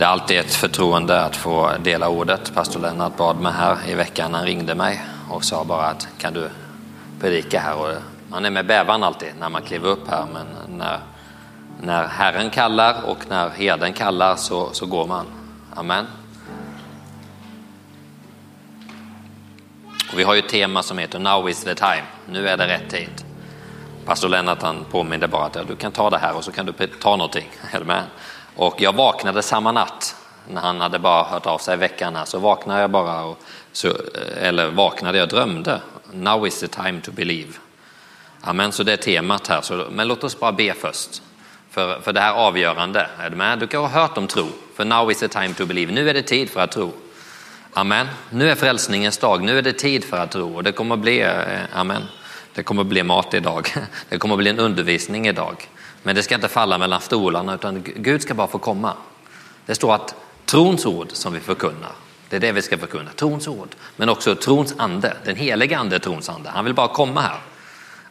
Det är alltid ett förtroende att få dela ordet. Pastor Lennart bad mig här i veckan, han ringde mig och sa bara att kan du predika här? Och man är med bävan alltid när man kliver upp här, men när, när Herren kallar och när herden kallar så, så går man. Amen. Och vi har ju ett tema som heter Now is the time, nu är det rätt tid. Pastor Lennart han påminde bara att ja, du kan ta det här och så kan du ta någonting. Är du med? Och jag vaknade samma natt när han hade bara hört av sig i veckan här, så vaknade jag bara, och så, eh, eller vaknade jag drömde. Now is the time to believe. Amen, så det är temat här. Så, men låt oss bara be först. För, för det här avgörande, är du med? Du kan ha hört om tro, för now is the time to believe. Nu är det tid för att tro. Amen. Nu är frälsningens dag, nu är det tid för att tro och det kommer att bli, eh, amen. Det kommer att bli mat idag, det kommer att bli en undervisning idag. Men det ska inte falla mellan stolarna utan Gud ska bara få komma. Det står att trons ord som vi förkunnar, det är det vi ska förkunna, trons ord. Men också trons ande, den heliga ande trons ande. Han vill bara komma här.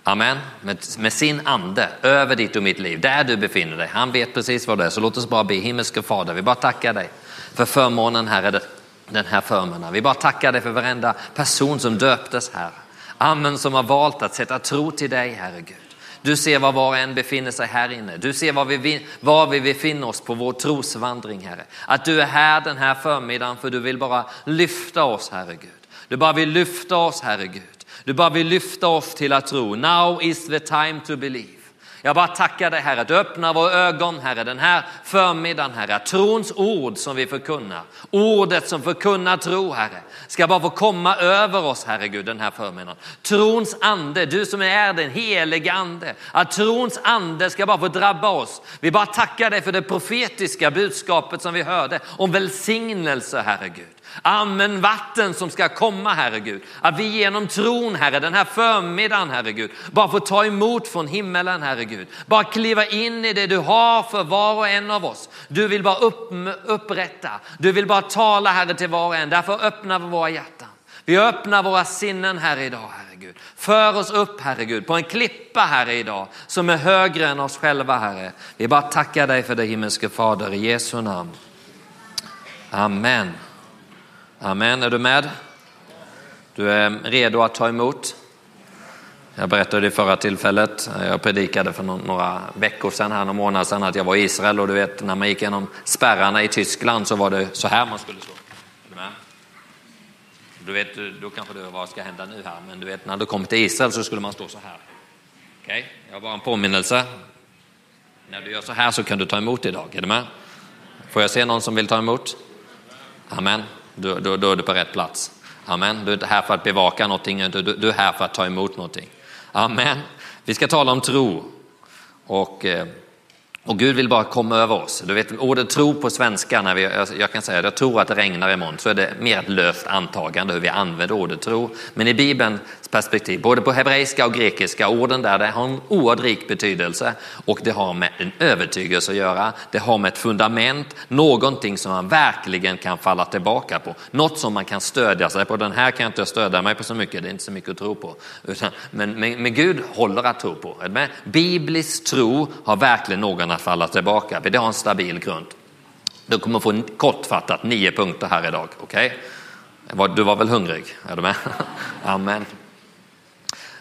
Amen. Med, med, sin ande över ditt och mitt liv, där du befinner dig. Han vet precis vad det är, så låt oss bara be. Himmelske Fader, vi bara tackar dig för förmånen, Herre, den här förmånen. Vi bara tackar dig för varenda person som döptes här. Amen, som har valt att sätta tro till dig, Herre Gud. Du ser var var och en befinner sig här inne. Du ser var vi, var vi befinner oss på vår trosvandring, Herre. Att du är här den här förmiddagen för du vill bara lyfta oss, Herre Gud. Du bara vill lyfta oss, Herre Gud. Du bara vill lyfta oss till att tro. Now is the time to believe. Jag bara tackar dig Herre, att du öppnar våra ögon Herre den här förmiddagen Herre. Trons ord som vi förkunnar, ordet som förkunnar tro Herre, ska bara få komma över oss Herre Gud den här förmiddagen. Trons ande, du som är den helige ande, att trons ande ska bara få drabba oss. Vi bara tackar dig för det profetiska budskapet som vi hörde om välsignelse Herre Gud. Använd vatten som ska komma, Herre Gud. Att vi genom tron, Herre, den här förmiddagen, Herre Gud, bara får ta emot från himmelen, Herre Gud. Bara kliva in i det du har för var och en av oss. Du vill bara upp, upprätta, du vill bara tala, Herre, till var och en. Därför öppnar vi våra hjärtan. Vi öppnar våra sinnen här idag, Herre Gud. För oss upp, Herre Gud, på en klippa, Herre, idag, som är högre än oss själva, Herre. Vi bara tackar dig för det, himmelske Fader, i Jesu namn. Amen. Amen, är du med? Du är redo att ta emot? Jag berättade i förra tillfället, jag predikade för några veckor sedan, här, några månader sedan, att jag var i Israel och du vet när man gick igenom spärrarna i Tyskland så var det så här man skulle stå. Är du med? Du vet, då kanske du, vad ska hända nu här? Men du vet när du kom till Israel så skulle man stå så här. Okej, okay? jag har bara en påminnelse. När du gör så här så kan du ta emot idag, är du med? Får jag se någon som vill ta emot? Amen. Då, då, då är du på rätt plats. Amen. Du är inte här för att bevaka någonting, du, du är här för att ta emot någonting. Amen. Vi ska tala om tro. Och, eh, och Gud vill bara komma över oss. Du vet ordet tro på svenska, när vi, jag kan säga jag tror att det regnar imorgon, så är det mer ett löst antagande hur vi använder ordet tro. Men i Bibelns perspektiv, både på hebreiska och grekiska, orden där, det har en oerhört rik betydelse och det har med en övertygelse att göra. Det har med ett fundament, någonting som man verkligen kan falla tillbaka på. Något som man kan stödja sig på. Den här kan jag inte stödja mig på så mycket, det är inte så mycket att tro på. Utan, men, men, men Gud håller att tro på. Biblisk tro har verkligen någon att falla tillbaka på. Det har en stabil grund. Du kommer få kortfattat nio punkter här idag. Okej? Okay? Du var väl hungrig? Är du med? Amen.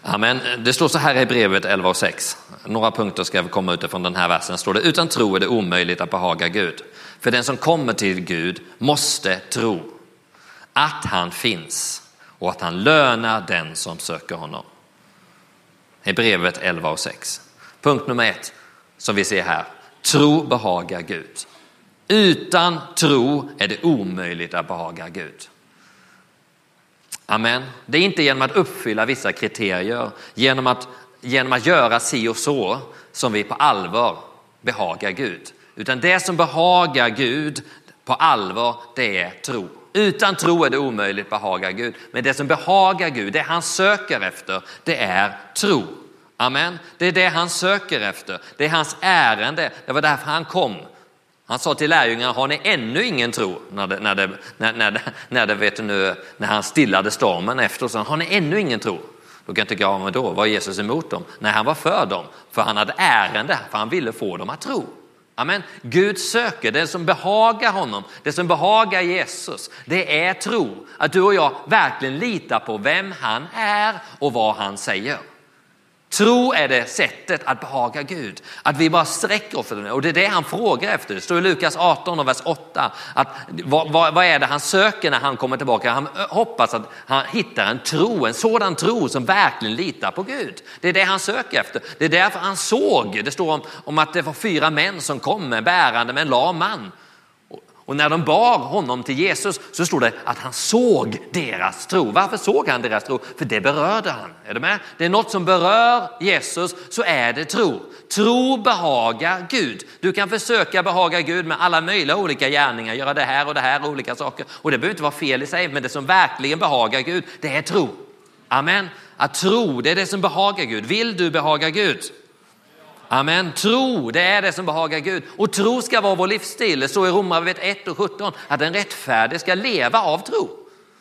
Amen. Det står så här i brevet 11 och 6. Några punkter ska komma utifrån den här versen. Står det, utan tro är det omöjligt att behaga Gud. För den som kommer till Gud måste tro att han finns och att han lönar den som söker honom. I brevet 11 och 6. Punkt nummer ett som vi ser här. Tro behagar Gud. Utan tro är det omöjligt att behaga Gud. Amen. Det är inte genom att uppfylla vissa kriterier, genom att, genom att göra si och så, som vi på allvar behagar Gud. Utan det som behagar Gud på allvar, det är tro. Utan tro är det omöjligt att behaga Gud. Men det som behagar Gud, det han söker efter, det är tro. Amen. Det är det han söker efter. Det är hans ärende. Det var därför han kom. Han sa till lärjungarna, har ni ännu ingen tro? När, det, när, det, när, när, när, det, vet nu, när han stillade stormen efter, så har ni ännu ingen tro? Då kan jag tycka, ja men då var Jesus emot dem? Nej, han var för dem, för han hade ärende, för han ville få dem att tro. Amen. Gud söker det som behagar honom, det som behagar Jesus. Det är tro, att du och jag verkligen litar på vem han är och vad han säger. Tro är det sättet att behaga Gud, att vi bara sträcker oss för det. Och det är det han frågar efter. Det står i Lukas 18 och vers 8. Att, vad, vad, vad, är det han söker när han kommer tillbaka? Han hoppas att han hittar en tro, en sådan tro som verkligen litar på Gud. Det är det han söker efter. Det är därför han såg, det står om, om att det var fyra män som kom med bärande med en lam man. Och när de bar honom till Jesus så stod det att han såg deras tro. Varför såg han deras tro? För det berörde han. Är du med? Det är något som berör Jesus så är det tro. Tro behagar Gud. Du kan försöka behaga Gud med alla möjliga olika gärningar, göra det här och det här och olika saker. Och det behöver inte vara fel i sig, men det som verkligen behagar Gud, det är tro. Amen. Att tro, det är det som behagar Gud. Vill du behaga Gud? Amen. Tro, det är det som behagar Gud. Och tro ska vara vår livsstil. Det står i Romarbrevet 1 och 17 att en rättfärdig ska leva av tro.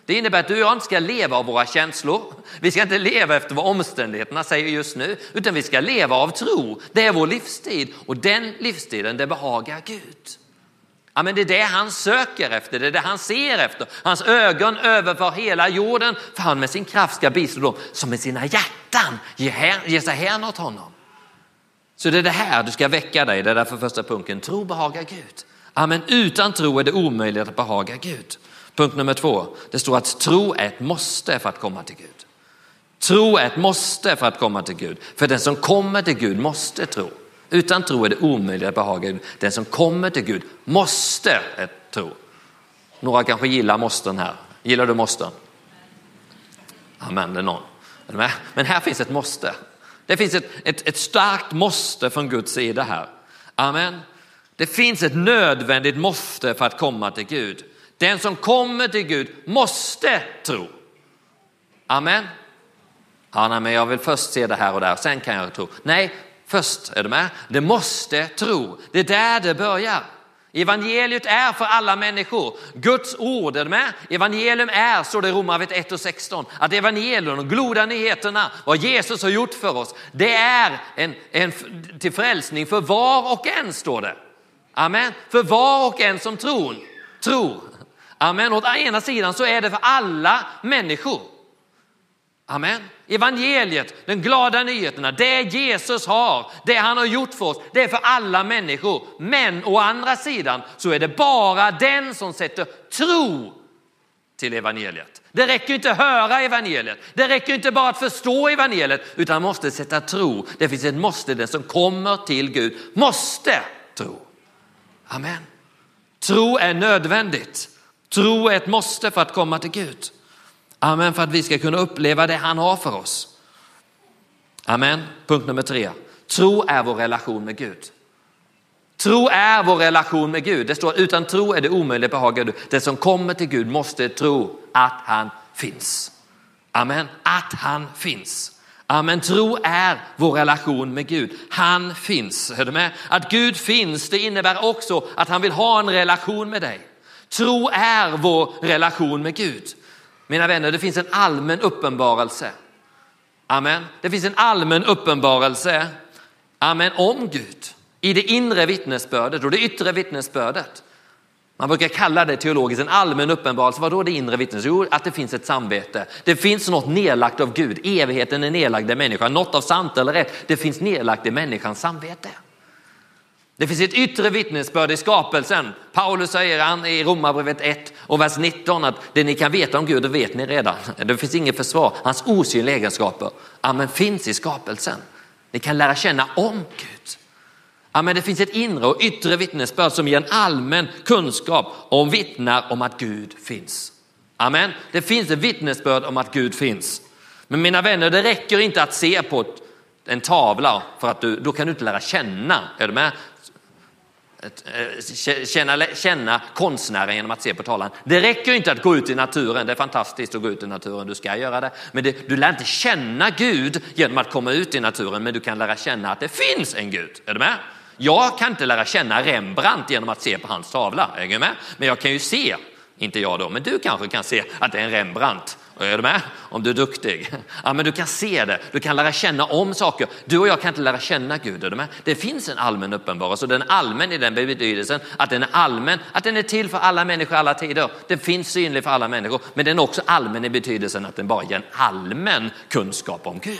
Det innebär att du och jag inte ska leva av våra känslor. Vi ska inte leva efter vad omständigheterna säger just nu, utan vi ska leva av tro. Det är vår livsstil och den livsstilen, det behagar Gud. Amen, det är det han söker efter, det är det han ser efter. Hans ögon överför hela jorden för han med sin kraft ska bistå dem som med sina hjärtan ger sig hän åt honom. Så det är det här du ska väcka dig, det är därför första punkten, tro behagar Gud. Amen, utan tro är det omöjligt att behaga Gud. Punkt nummer två, det står att tro är ett måste för att komma till Gud. Tro är ett måste för att komma till Gud. För den som kommer till Gud måste tro. Utan tro är det omöjligt att behaga Gud. Den som kommer till Gud måste eh, tro. Några kanske gillar måsten här. Gillar du måsten? Amen, det är någon. Men här finns ett måste. Det finns ett, ett, ett starkt måste från Guds sida här. Amen. Det finns ett nödvändigt måste för att komma till Gud. Den som kommer till Gud måste tro. Amen. Ja, nej, men jag vill först se det här och där, sen kan jag tro. Nej, först är du med. Det måste tro. Det är där det börjar. Evangeliet är för alla människor. Guds ord, är med? Evangelium är, står det i Romarbrevet 1 och 16, att evangelium, de goda nyheterna, vad Jesus har gjort för oss, det är en, en till frälsning för var och en, står det. Amen. För var och en som tror. tror. Amen. Åt ena sidan så är det för alla människor. Amen. Evangeliet, den glada nyheterna, det Jesus har, det han har gjort för oss, det är för alla människor. Men å andra sidan så är det bara den som sätter tro till evangeliet. Det räcker inte att höra evangeliet, det räcker inte bara att förstå evangeliet, utan man måste sätta tro. Det finns ett måste, den som kommer till Gud måste tro. Amen. Tro är nödvändigt. Tro är ett måste för att komma till Gud. Amen, för att vi ska kunna uppleva det han har för oss. Amen. Punkt nummer tre. Tro är vår relation med Gud. Tro är vår relation med Gud. Det står utan tro är det omöjligt att behaga Gud. Den som kommer till Gud måste tro att han finns. Amen. Att han finns. Amen. Tro är vår relation med Gud. Han finns. Hör du med? Att Gud finns, det innebär också att han vill ha en relation med dig. Tro är vår relation med Gud. Mina vänner, det finns en allmän uppenbarelse. Amen. Det finns en allmän uppenbarelse amen, om Gud i det inre vittnesbördet och det yttre vittnesbördet. Man brukar kalla det teologiskt en allmän uppenbarelse. Vad då det inre vittnesbördet? Jo, att det finns ett samvete. Det finns något nedlagt av Gud. Evigheten är nedlagd i människan. Något av sant eller rätt. Det finns nedlagt i människans samvete. Det finns ett yttre vittnesbörd i skapelsen. Paulus säger han i Romarbrevet 1 och vers 19 att det ni kan veta om Gud, det vet ni redan. Det finns inget försvar. Hans osynliga egenskaper amen, finns i skapelsen. Ni kan lära känna om Gud. Amen, det finns ett inre och yttre vittnesbörd som ger en allmän kunskap och vittnar om att Gud finns. Amen. Det finns ett vittnesbörd om att Gud finns. Men mina vänner, det räcker inte att se på en tavla för att du, då kan du inte lära känna. Är du med? Eh, känna, känna konstnären genom att se på tavlan. Det räcker inte att gå ut i naturen, det är fantastiskt att gå ut i naturen, du ska göra det. Men det, du lär inte känna Gud genom att komma ut i naturen, men du kan lära känna att det finns en Gud. Är du med? Jag kan inte lära känna Rembrandt genom att se på hans tavla, är du med? Men jag kan ju se, inte jag då, men du kanske kan se att det är en Rembrandt är du med? Om du är duktig. Ja, men du kan se det, du kan lära känna om saker. Du och jag kan inte lära känna Gud. Är du med? Det finns en allmän uppenbarelse och den är allmän i den betydelsen att den är allmän, att den är till för alla människor alla tider. Den finns synlig för alla människor, men den är också allmän i betydelsen att den bara ger en allmän kunskap om Gud.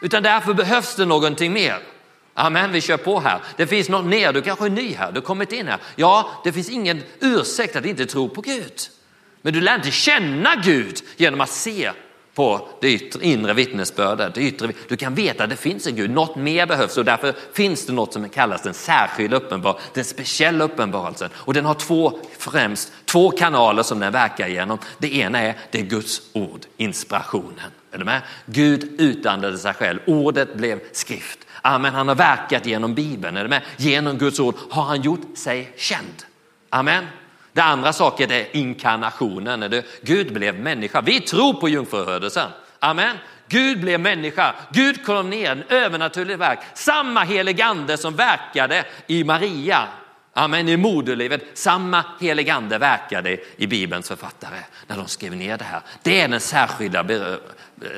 Utan därför behövs det någonting mer. Amen, vi kör på här. Det finns något mer, du kanske är ny här, du har kommit in här. Ja, det finns ingen ursäkt att inte tro på Gud. Men du lär inte känna Gud genom att se på det yttre, inre vittnesbördet. Det yttre, du kan veta att det finns en Gud, något mer behövs och därför finns det något som kallas den särskilda uppenbarelsen, den speciella uppenbarelsen. Och den har två, främst två kanaler som den verkar genom. Det ena är, det är Guds ord, inspirationen. Är du med? Gud utandade sig själv, ordet blev skrift. Amen, han har verkat genom Bibeln, är du med? genom Guds ord har han gjort sig känd. Amen. Det andra saken är inkarnationen, när Gud blev människa. Vi tror på jungfruhödelsen. Amen. Gud blev människa, Gud kom ner, en övernaturlig verk. Samma heligande som verkade i Maria, amen, i moderlivet, samma heligande verkade i Bibelns författare när de skrev ner det här. Det är den särskilda eh,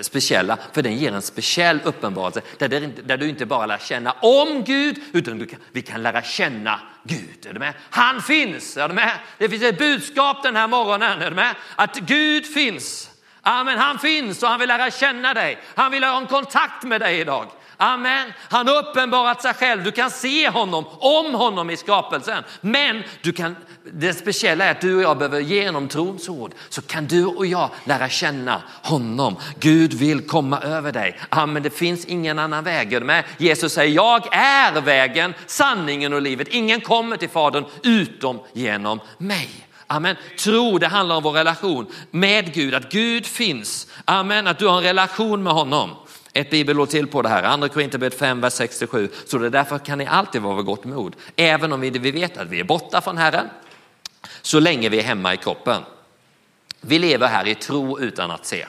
speciella, för den ger en speciell uppenbarelse där, där du inte bara lär känna om Gud, utan du kan, vi kan lära känna Gud. Är du med? Han finns, är du med? Det finns ett budskap den här morgonen, är du med? Att Gud finns. Amen, han finns och han vill lära känna dig. Han vill ha en kontakt med dig idag. Amen. Han har uppenbarat sig själv. Du kan se honom, om honom i skapelsen. Men du kan, det speciella är att du och jag behöver genom trons ord så kan du och jag lära känna honom. Gud vill komma över dig. Amen. Det finns ingen annan väg. Med? Jesus säger jag är vägen, sanningen och livet. Ingen kommer till Fadern utom genom mig. Amen. Tro, det handlar om vår relation med Gud, att Gud finns. Amen, att du har en relation med honom. Ett bibelord till på det här, andra Korinthierbrevet 5, vers 67. Så det därför kan ni alltid vara vid gott mod, även om vi, vet att vi är borta från Herren, så länge vi är hemma i kroppen. Vi lever här i tro utan att se.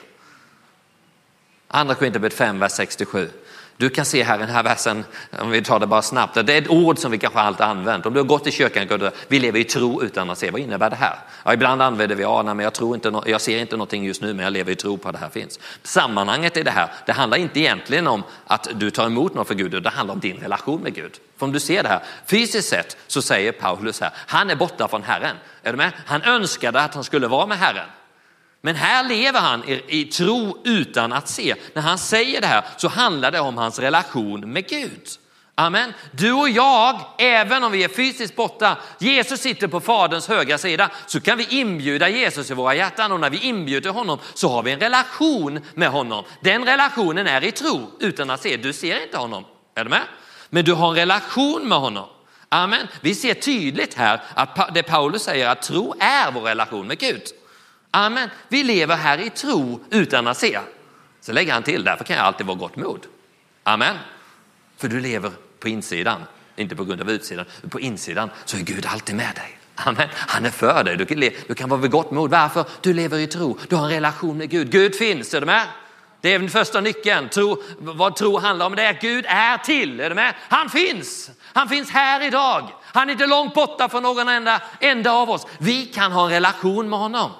Andra Korinthierbrevet 5, vers 67. Du kan se här i den här versen, om vi tar det bara snabbt, det är ett ord som vi kanske alltid använt. Om du har gått i kyrkan, vi lever i tro utan att se. Vad innebär det här? Ja, ibland använder vi, ja, nej, men jag, tror inte, jag ser inte någonting just nu, men jag lever i tro på att det här finns. Sammanhanget i det här, det handlar inte egentligen om att du tar emot något för Gud, det handlar om din relation med Gud. För om du ser det här, fysiskt sett så säger Paulus här, han är borta från Herren. Är du med? Han önskade att han skulle vara med Herren. Men här lever han i, tro utan att se. När han säger det här så handlar det om hans relation med Gud. Amen. Du och jag, även om vi är fysiskt borta, Jesus sitter på Faderns högra sida, så kan vi inbjuda Jesus i våra hjärtan och när vi inbjuder honom så har vi en relation med honom. Den relationen är i tro utan att se. Du ser inte honom, är du med? Men du har en relation med honom. Amen. Vi ser tydligt här att det Paulus säger att tro är vår relation med Gud. Amen. Vi lever här i tro utan att se. Så lägger han till, därför kan jag alltid vara gott mod. Amen. För du lever på insidan, inte på grund av utsidan. På insidan så är Gud alltid med dig. Amen. Han är för dig, du kan, du kan vara vid gott mod. Varför? Du lever i tro, du har en relation med Gud. Gud finns, är du med? Det är den första nyckeln. Tro, vad tro handlar om det är att Gud är till. Är du med? Han finns. Han finns här idag. Han är inte långt borta från någon enda, enda av oss. Vi kan ha en relation med honom.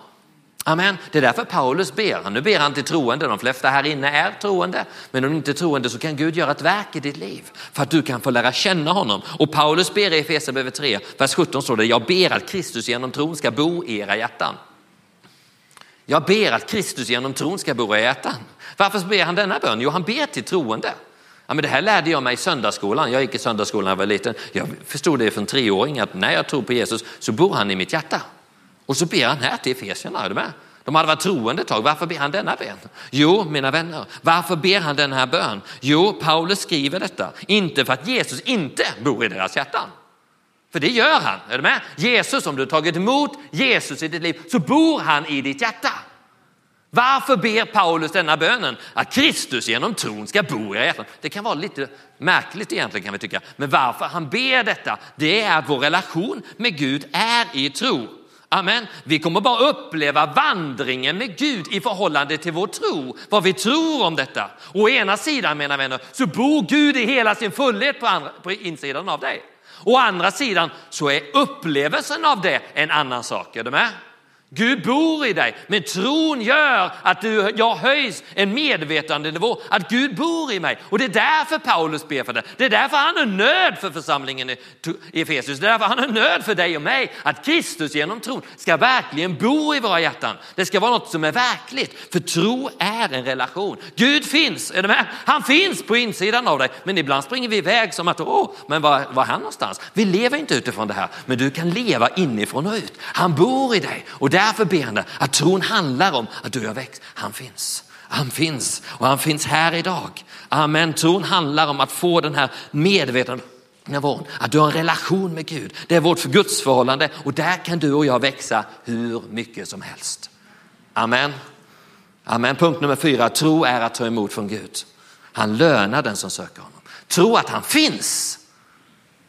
Amen. Det är därför Paulus ber. Nu ber han till troende. De flesta här inne är troende. Men om du inte är troende så kan Gud göra ett verk i ditt liv för att du kan få lära känna honom. Och Paulus ber i Efesierbrevet 3, vers 17 står det, jag ber att Kristus genom tron ska bo i era hjärtan. Jag ber att Kristus genom tron ska bo i era hjärtan. Varför ber han denna bön? Jo, han ber till troende. Ja, men det här lärde jag mig i söndagsskolan. Jag gick i söndagsskolan när jag var liten. Jag förstod det från treåring att när jag tror på Jesus så bor han i mitt hjärta. Och så ber han här till Efesierna, är du med? De hade varit troende ett tag. Varför ber han denna bön? Jo, mina vänner, varför ber han den här bön? Jo, Paulus skriver detta, inte för att Jesus inte bor i deras hjärtan. För det gör han, är du med? Jesus, om du har tagit emot Jesus i ditt liv så bor han i ditt hjärta. Varför ber Paulus denna bönen? Att Kristus genom tron ska bo i era hjärtan. Det kan vara lite märkligt egentligen kan vi tycka. Men varför han ber detta, det är att vår relation med Gud är i tro. Amen. Vi kommer bara uppleva vandringen med Gud i förhållande till vår tro, vad vi tror om detta. Å ena sidan, mina vänner, så bor Gud i hela sin fullhet på, andra, på insidan av dig. Å andra sidan så är upplevelsen av det en annan sak. Är du med? Gud bor i dig, men tron gör att du, jag höjs en medvetandenivå, att Gud bor i mig. Och det är därför Paulus ber för det. Det är därför han är nöd för församlingen i Efesus. Det är därför han är nöd för dig och mig, att Kristus genom tron ska verkligen bo i våra hjärtan. Det ska vara något som är verkligt, för tro är en relation. Gud finns, är du med? Han finns på insidan av dig, men ibland springer vi iväg som att, åh, men var, var är han någonstans? Vi lever inte utifrån det här, men du kan leva inifrån och ut. Han bor i dig och där därför ber han att tron handlar om att du har växt. Han finns. Han finns och han finns här idag. Amen. Tron handlar om att få den här medvetandet nivån, att du har en relation med Gud. Det är vårt gudsförhållande och där kan du och jag växa hur mycket som helst. Amen. Amen. Punkt nummer fyra, tro är att ta emot från Gud. Han lönar den som söker honom. Tro att han finns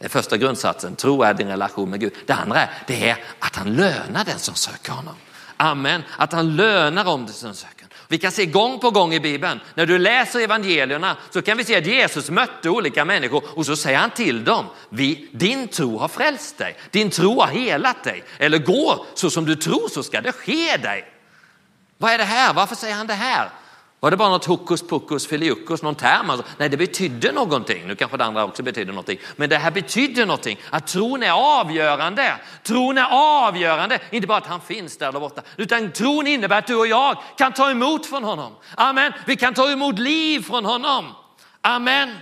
den första grundsatsen, tro är din relation med Gud. Det andra är, det är att han lönar den som söker honom. Amen, att han lönar om den som söker. Vi kan se gång på gång i Bibeln, när du läser evangelierna så kan vi se att Jesus mötte olika människor och så säger han till dem, vi, din tro har frälst dig, din tro har helat dig. Eller gå så som du tror så ska det ske dig. Vad är det här? Varför säger han det här? Var det bara något hokus pokus filiukus, någon term? Alltså, nej, det betydde någonting. Nu kanske det andra också betyder någonting. Men det här betyder någonting. Att tron är avgörande. Tron är avgörande. Inte bara att han finns där, där borta. Utan tron innebär att du och jag kan ta emot från honom. Amen. Vi kan ta emot liv från honom. Amen.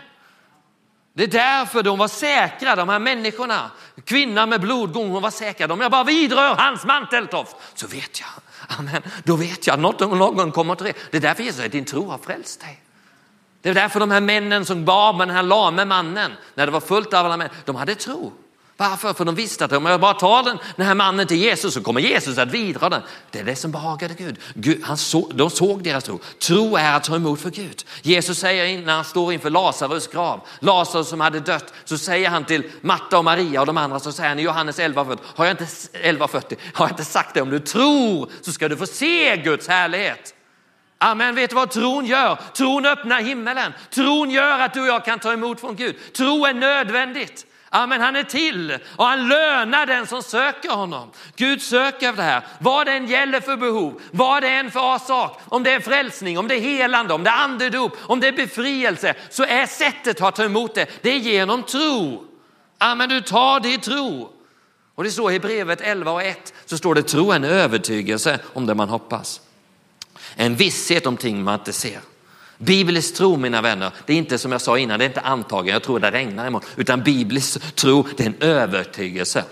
Det är därför de var säkra, de här människorna. Kvinnan med blodgång, hon var säker. Om jag bara vidrör hans manteltoft så vet jag Amen. Då vet jag att någon kommer till det. Det är därför Jesus säger din tro har frälst dig. Det är därför de här männen som bar med den här lame mannen, när det var fullt av alla män, de hade tro. Varför? För de visste att om jag bara tar den, den här mannen till Jesus så kommer Jesus att vidra den. Det är det som behagade Gud. Gud han så, de såg deras tro. Tro är att ta emot för Gud. Jesus säger när han står inför Lazarus grav, Lazarus som hade dött, så säger han till Marta och Maria och de andra, så säger han i Johannes 11.40, har jag inte, 11.40, har jag inte sagt det om du tror så ska du få se Guds härlighet. Amen, vet du vad tron gör? Tron öppnar himmelen. Tron gör att du och jag kan ta emot från Gud. Tro är nödvändigt. Amen, han är till och han lönar den som söker honom. Gud söker efter det här, vad det än gäller för behov, vad det än för sak, om det är frälsning, om det är helande, om det är andedop, om det är befrielse, så är sättet att ta emot det, det är genom tro. Amen, du tar det i tro. Och det står i brevet 11 och 1 så står det tro en övertygelse om det man hoppas. En visshet om ting man inte ser. Biblisk tro mina vänner, det är inte som jag sa innan, det är inte antagen, jag tror det regnar imorgon, utan biblisk tro det är en övertygelse.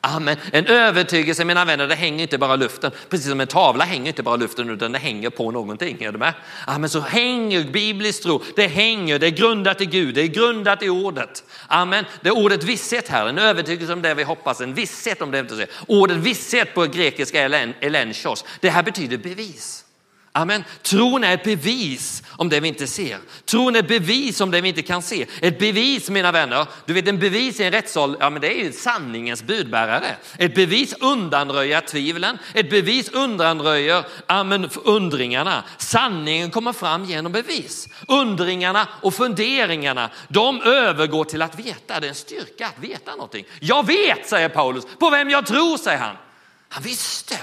Amen. En övertygelse mina vänner, det hänger inte bara i luften. Precis som en tavla hänger inte bara i luften utan det hänger på någonting. Är du med? Amen. Så hänger biblisk tro, det hänger, det är grundat i Gud, det är grundat i ordet. Amen. Det är ordet visshet här, en övertygelse om det vi hoppas, en visshet om det vi inte ser. Ordet visshet på grekiska är elenchos, det här betyder bevis. Amen. Tron är ett bevis om det vi inte ser. Tron är ett bevis om det vi inte kan se. Ett bevis mina vänner, du vet en bevis i en rättssal, ja men det är ju sanningens budbärare. Ett bevis undanröjer tvivlen, ett bevis undanröjer amen, undringarna. Sanningen kommer fram genom bevis. Undringarna och funderingarna, de övergår till att veta. Det är en styrka att veta någonting. Jag vet, säger Paulus, på vem jag tror, säger han. Han visste.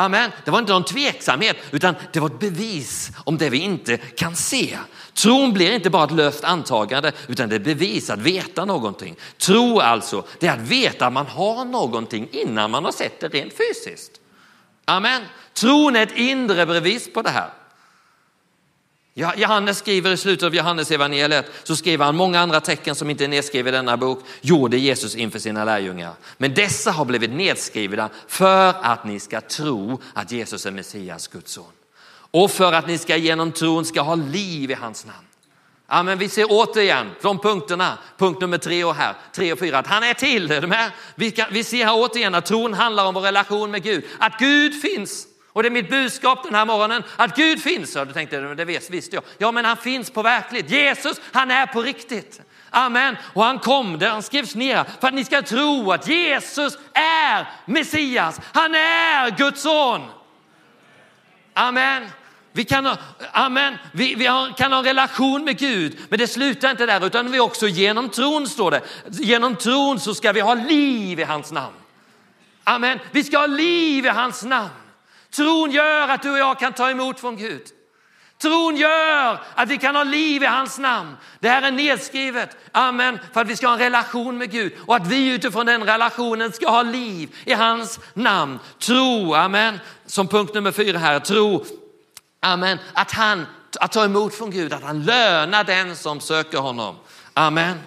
Amen. Det var inte någon tveksamhet utan det var ett bevis om det vi inte kan se. Tron blir inte bara ett löst antagande utan det är bevis att veta någonting. Tro alltså, det är att veta att man har någonting innan man har sett det rent fysiskt. Amen. Tron är ett inre bevis på det här. Johannes skriver i slutet av Johannes evangeliet så skriver han många andra tecken som inte är nedskrivna i denna bok gjorde Jesus inför sina lärjungar. Men dessa har blivit nedskrivna för att ni ska tro att Jesus är Messias, Guds son. Och för att ni ska genom tron ska ha liv i hans namn. Ja, men vi ser återigen de punkterna, punkt nummer tre och här, tre och fyra, att han är till. Är? Vi, kan, vi ser här återigen att tron handlar om vår relation med Gud, att Gud finns. Och det är mitt budskap den här morgonen, att Gud finns. Och du tänkte, det visste jag. Ja, men han finns på verkligt. Jesus, han är på riktigt. Amen. Och han kom där, han skrevs ner för att ni ska tro att Jesus är Messias. Han är Guds son. Amen. Vi kan, amen. Vi, vi har, kan ha en relation med Gud, men det slutar inte där, utan vi också genom tron står det. Genom tron så ska vi ha liv i hans namn. Amen. Vi ska ha liv i hans namn. Tron gör att du och jag kan ta emot från Gud. Tron gör att vi kan ha liv i hans namn. Det här är nedskrivet, amen, för att vi ska ha en relation med Gud och att vi utifrån den relationen ska ha liv i hans namn. Tro, amen, som punkt nummer fyra här, tro, amen, att han, att ta emot från Gud, att han lönar den som söker honom. Amen.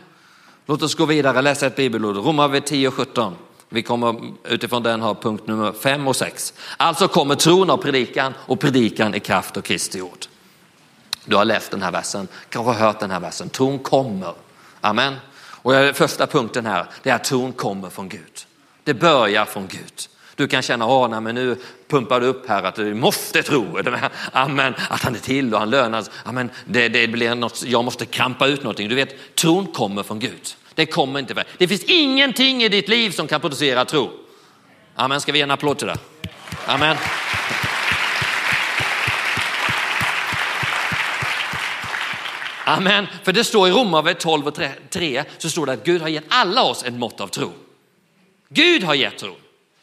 Låt oss gå vidare och läsa ett bibelord, Romarbrevet 10 och 17. Vi kommer utifrån den ha punkt nummer fem och sex. Alltså kommer tron av predikan och predikan i kraft av Kristi ord. Du har läst den här versen, kanske hört den här versen. Tron kommer. Amen. Och första punkten här, det är att tron kommer från Gud. Det börjar från Gud. Du kan känna, ah, nej, men nu pumpar du upp här att du måste tro. Amen, att han är till och han lönar. Amen, det, det blir något, jag måste kampa ut någonting. Du vet, tron kommer från Gud. Det kommer inte. Det finns ingenting i ditt liv som kan producera tro. Amen, ska vi ge en applåd till det? Amen. Amen. För det står i Romarbrevet 12 och 3 så står det att Gud har gett alla oss ett mått av tro. Gud har gett tro.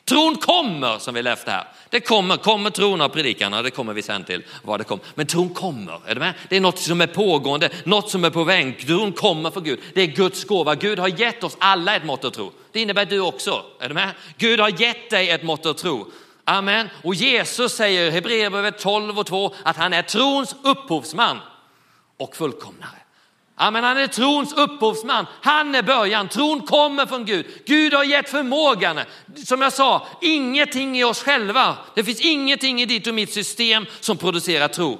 Tron kommer som vi läste här. Det kommer, kommer tron av predikarna, det kommer vi sen till vad det kommer. Men tron kommer, är du med? Det är något som är pågående, något som är på väg. Tron kommer från Gud. Det är Guds gåva. Gud har gett oss alla ett mått av tro. Det innebär du också, är du med? Gud har gett dig ett mått av tro. Amen. Och Jesus säger i Hebreerbrevet 12 och 2 att han är trons upphovsman och fullkomnare. Amen, han är trons upphovsman. Han är början. Tron kommer från Gud. Gud har gett förmågan. Som jag sa, ingenting i oss själva. Det finns ingenting i ditt och mitt system som producerar tro.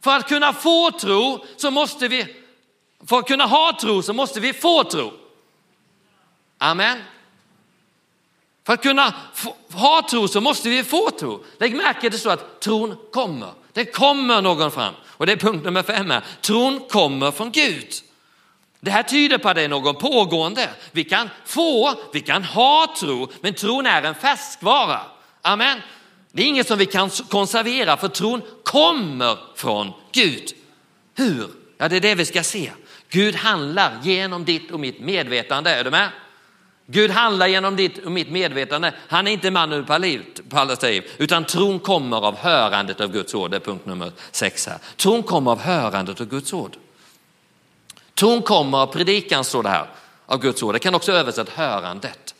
För att kunna få tro så måste vi, för att kunna ha tro så måste vi få tro. Amen. För att kunna ha tro så måste vi få tro. Lägg märke till så att tron kommer. Det kommer någon fram. Och det är punkt nummer fem här. Tron kommer från Gud. Det här tyder på att det är någon pågående. Vi kan få, vi kan ha tro, men tron är en färskvara. Amen. Det är inget som vi kan konservera för tron kommer från Gud. Hur? Ja, det är det vi ska se. Gud handlar genom ditt och mitt medvetande. Är du med? Gud handlar genom ditt och mitt medvetande. Han är inte manipulativ, utan tron kommer av hörandet av Guds ord. Det är punkt nummer sex här. Tron kommer av hörandet av Guds ord. Tron kommer av predikan, står det här, av Guds ord. Det kan också översättas hörandet.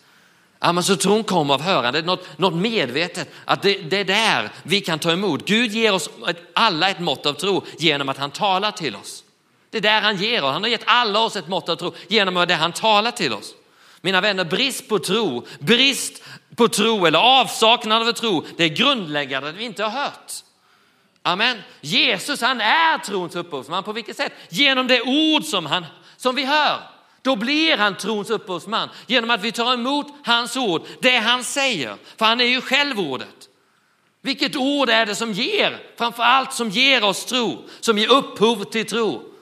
Ja, men så tron kommer av hörandet, något, något medvetet, att det, det är där vi kan ta emot. Gud ger oss alla ett mått av tro genom att han talar till oss. Det är där han ger oss, han har gett alla oss ett mått av tro genom det han talar till oss. Mina vänner, brist på tro, brist på tro eller avsaknad av tro, det är grundläggande att vi inte har hört. Amen. Jesus han är trons upphovsman. På vilket sätt? Genom det ord som, han, som vi hör. Då blir han trons upphovsman genom att vi tar emot hans ord, det han säger. För han är ju själv ordet. Vilket ord är det som ger, framför allt som ger oss tro, som ger upphov till tro?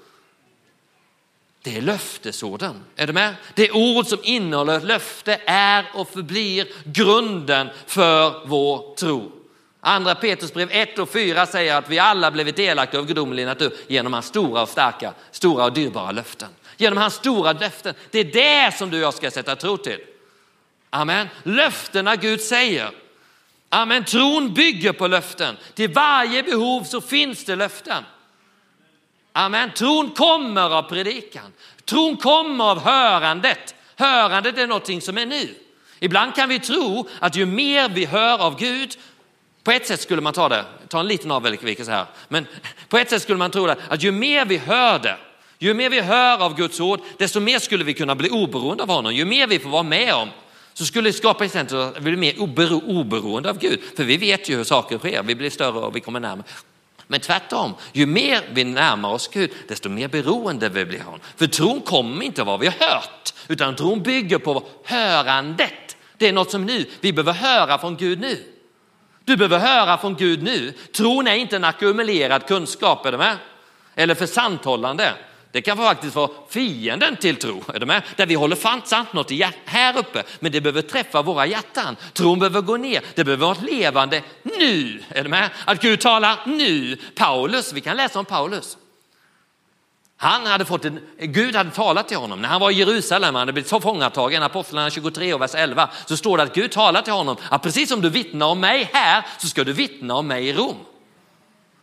Det är löftesorden. Är du med? Det ord som innehåller ett löfte är och förblir grunden för vår tro. Andra Petrusbrev 1 och 4 säger att vi alla blivit delaktiga av gudomlig natur genom hans stora och starka, stora och dyrbara löften. Genom hans stora löften. Det är det som du och jag ska sätta tro till. Amen. Löftena Gud säger. Amen. Tron bygger på löften. Till varje behov så finns det löften. Amen. Tron kommer av predikan. Tron kommer av hörandet. Hörandet är någonting som är nu. Ibland kan vi tro att ju mer vi hör av Gud, på ett sätt skulle man ta det, ta en liten avvikelse här, men på ett sätt skulle man tro det, att ju mer vi hör det, ju mer vi hör av Guds ord, desto mer skulle vi kunna bli oberoende av honom. Ju mer vi får vara med om, så skulle det skapa ett att vi blir mer oberoende av Gud. För vi vet ju hur saker sker, vi blir större och vi kommer närmare. Men tvärtom, ju mer vi närmar oss Gud, desto mer beroende vi blir honom. För tron kommer inte av vad vi har hört, utan tron bygger på hörandet. Det är något som nu, vi behöver höra från Gud nu. Du behöver höra från Gud nu. Tron är inte en ackumulerad kunskap, är du med? Eller försanthållande. Det kan faktiskt vara fienden till tro, är du med? Där vi håller fast något här uppe, men det behöver träffa våra hjärtan. Tron behöver gå ner, det behöver vara ett levande nu, är du med? Att Gud talar nu. Paulus, vi kan läsa om Paulus. Han hade fått en, Gud hade talat till honom när han var i Jerusalem, han hade blivit fångatagen. Apostlagärningarna 23 och vers 11, så står det att Gud talar till honom att precis som du vittnar om mig här så ska du vittna om mig i Rom.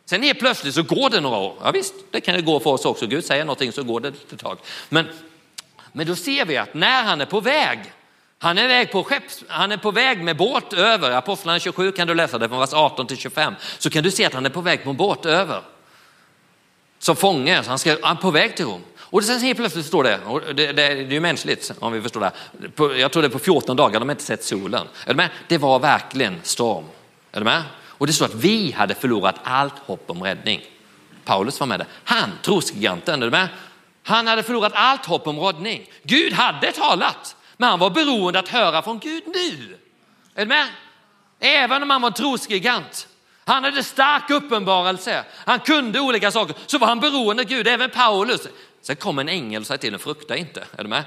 Sen helt plötsligt så går det några år. Ja, visst, det kan det gå för oss också. Gud säger någonting så går det ett tag. Men, men då ser vi att när han är på väg, han är, väg på skepp, han är på väg med båt över, Apostlarna 27 kan du läsa det från vers 18 till 25, så kan du se att han är på väg på en båt över. Som fånge, så han, ska, han är på väg till Rom. Och sen helt plötsligt står det, och det, det, det är ju mänskligt om vi förstår det, på, jag tror det är på 14 dagar, de har inte sett solen. Är du med? Det var verkligen storm. Är du med? Och det står att vi hade förlorat allt hopp om räddning. Paulus var med där. Han, trosgiganten, är du med? Han hade förlorat allt hopp om räddning. Gud hade talat, men han var beroende att höra från Gud nu. Är du med? Även om han var trosgigant. Han hade stark uppenbarelse. Han kunde olika saker. Så var han beroende av Gud, även Paulus. Sen kom en ängel och sa till honom, frukta inte. Är du med?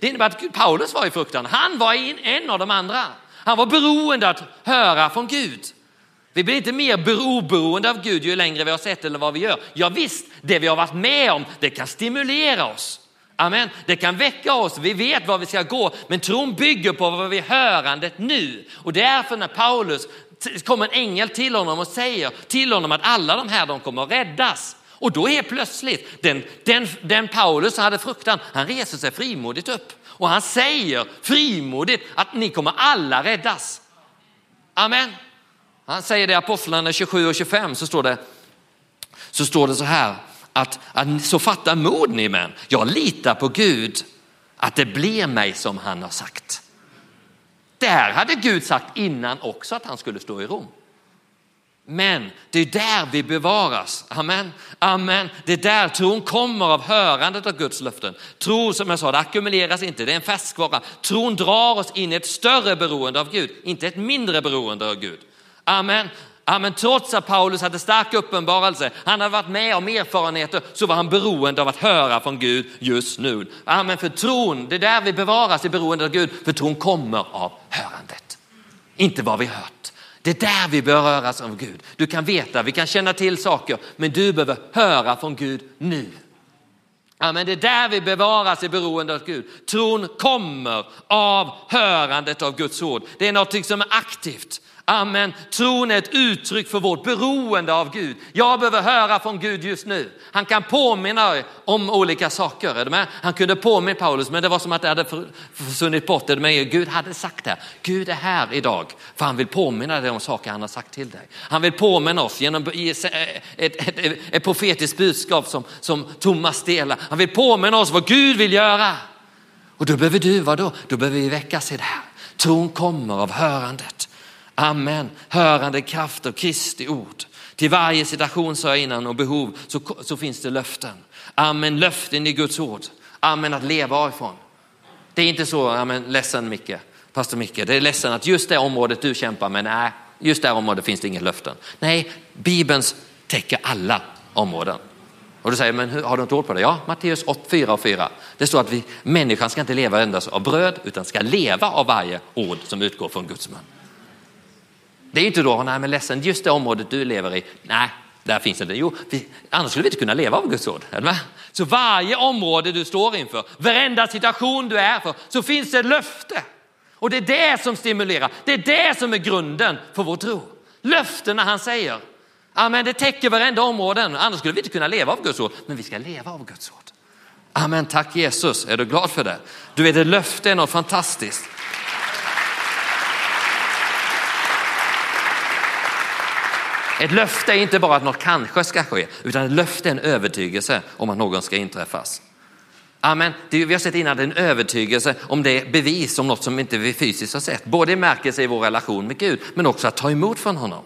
Det innebär att Paulus var i fruktan. Han var en av de andra. Han var beroende att höra från Gud. Vi blir inte mer oberoende av Gud ju längre vi har sett eller vad vi gör. Ja visst, det vi har varit med om, det kan stimulera oss. Amen. Det kan väcka oss, vi vet var vi ska gå, men tron bygger på vad vi hörandet nu. Och därför när Paulus kommer en ängel till honom och säger till honom att alla de här de kommer att räddas. Och då är plötsligt den, den, den Paulus som hade fruktan, han reser sig frimodigt upp och han säger frimodigt att ni kommer alla räddas. Amen. Han säger det i Apostlagärningarna 27 och 25 så står det så, står det så här att, att så fatta mod ni män. Jag litar på Gud att det blir mig som han har sagt. Där hade Gud sagt innan också att han skulle stå i Rom. Men det är där vi bevaras. Amen. Amen. Det är där tron kommer av hörandet av Guds löften. Tro som jag sa, det ackumuleras inte, det är en färskvara. Tron drar oss in i ett större beroende av Gud, inte ett mindre beroende av Gud. Amen. Amen. Trots att Paulus hade stark uppenbarelse, han hade varit med om erfarenheter, så var han beroende av att höra från Gud just nu. Amen. För tron, det är där vi bevaras i beroende av Gud, för tron kommer av hörandet. Inte vad vi hört. Det är där vi beröras av Gud. Du kan veta, vi kan känna till saker, men du behöver höra från Gud nu. Amen. Det är där vi bevaras i beroende av Gud. Tron kommer av hörandet av Guds ord. Det är något som är aktivt. Amen. Tron är ett uttryck för vårt beroende av Gud. Jag behöver höra från Gud just nu. Han kan påminna om olika saker. Är du med? Han kunde påminna Paulus, men det var som att det hade försvunnit bort. Är du med? Gud hade sagt det. Gud är här idag, för han vill påminna dig om saker han har sagt till dig. Han vill påminna oss genom ett, ett, ett, ett profetiskt budskap som, som Thomas delar. Han vill påminna oss vad Gud vill göra. Och då behöver du, vadå? då? Då behöver vi väckas i det här. Tron kommer av hörandet. Amen. Hörande kraft och Kristi ord. Till varje situation, sa jag innan, och behov så, så finns det löften. Amen, löften i Guds ord. Amen, att leva ifrån. Det är inte så, amen, ledsen Micke, pastor Micke, det är ledsen att just det området du kämpar med, nej, just det området finns det inga löften. Nej, Bibeln täcker alla områden. Och du säger, men har du inte ord på det? Ja, Matteus 4 och 4. Det står att vi, människan ska inte leva endast av bröd, utan ska leva av varje ord som utgår från Guds mun. Det är inte då, nej men ledsen, just det området du lever i, nej, där finns det inte. Jo, vi, annars skulle vi inte kunna leva av Guds ord. Så varje område du står inför, varenda situation du är för, så finns det ett löfte. Och det är det som stimulerar, det är det som är grunden för vår tro. Löftena han säger. Amen, det täcker varenda områden, annars skulle vi inte kunna leva av Guds ord. Men vi ska leva av Guds ord. Amen, tack Jesus. Är du glad för det? Du vet, ett löfte är något fantastiskt. Ett löfte är inte bara att något kanske ska ske, utan ett löfte är en övertygelse om att någon ska inträffas. Amen. Det, vi har sett innan, det är en övertygelse om det bevis om något som inte vi fysiskt har sett. Både i märkelse i vår relation med Gud, men också att ta emot från honom.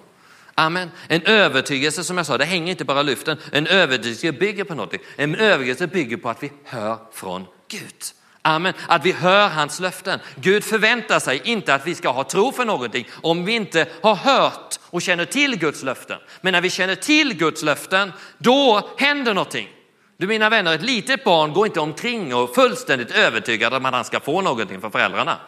Amen. En övertygelse som jag sa, det hänger inte bara i luften. En övertygelse bygger på någonting. En övertygelse bygger på att vi hör från Gud. Amen. Att vi hör hans löften. Gud förväntar sig inte att vi ska ha tro för någonting om vi inte har hört och känner till Guds löften. Men när vi känner till Guds löften, då händer någonting. Du mina vänner, ett litet barn går inte omkring och fullständigt övertygad om att han ska få någonting från föräldrarna.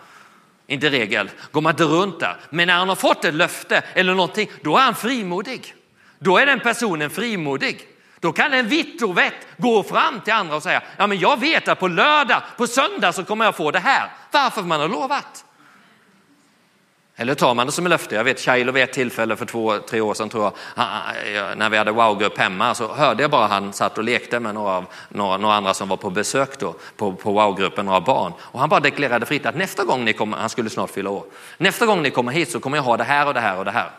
Inte regel, går man inte runt där. Men när han har fått ett löfte eller någonting, då är han frimodig. Då är den personen frimodig. Då kan en vitrovett gå fram till andra och säga, ja men jag vet att på lördag, på söndag så kommer jag få det här. Varför man har lovat. Eller tar man det som ett löfte? Jag vet Shailo vid ett tillfälle för två, tre år sedan tror jag, eh, när vi hade wow-grupp hemma så hörde jag bara han satt och lekte med några, av, några, några andra som var på besök då, på, på wow-gruppen, några barn. Och han bara deklarerade fritt att nästa gång ni kommer, han skulle snart fylla år, nästa gång ni kommer hit så kommer jag ha det här och det här och det här.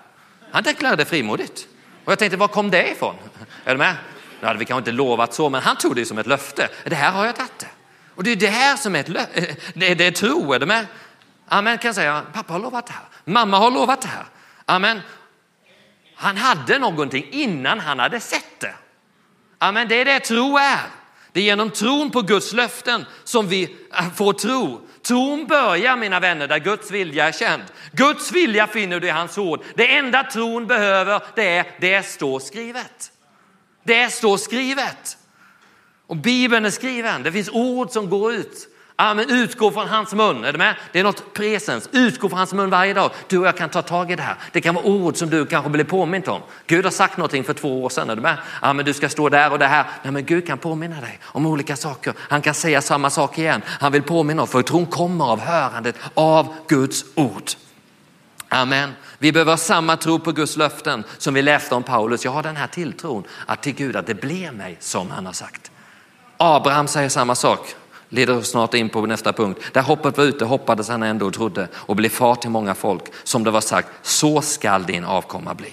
Han deklarerade frimodigt. Och jag tänkte, var kom det ifrån? Är du med? Nu hade vi kanske inte lovat så, men han tog det som ett löfte. Det här har jag tagit det. Och det är det här som är ett löfte. Det, är, det är tro, är du med? Amen kan säga, pappa har lovat det här, mamma har lovat det här. Amen. Han hade någonting innan han hade sett det. Amen, det är det tro är. Det är genom tron på Guds löften som vi äh, får tro. Tron börjar mina vänner där Guds vilja är känd. Guds vilja finner du i hans ord. Det enda tron behöver det är det står skrivet. Det står skrivet. Och Bibeln är skriven. Det finns ord som går ut Amen, utgå från hans mun, är du med? Det är något presens, utgå från hans mun varje dag. Du och jag kan ta tag i det här. Det kan vara ord som du kanske blir påmint om. Gud har sagt någonting för två år sedan, är du med? Amen, du ska stå där och det här. Nej, men Gud kan påminna dig om olika saker. Han kan säga samma sak igen. Han vill påminna om, för tron kommer av hörandet av Guds ord. Amen. Vi behöver ha samma tro på Guds löften som vi läste om Paulus. Jag har den här tilltron att till Gud att det blir mig som han har sagt. Abraham säger samma sak leder snart in på nästa punkt. Där hoppet var ute hoppades han ändå och trodde och blev far till många folk. Som det var sagt, så skall din avkomma bli.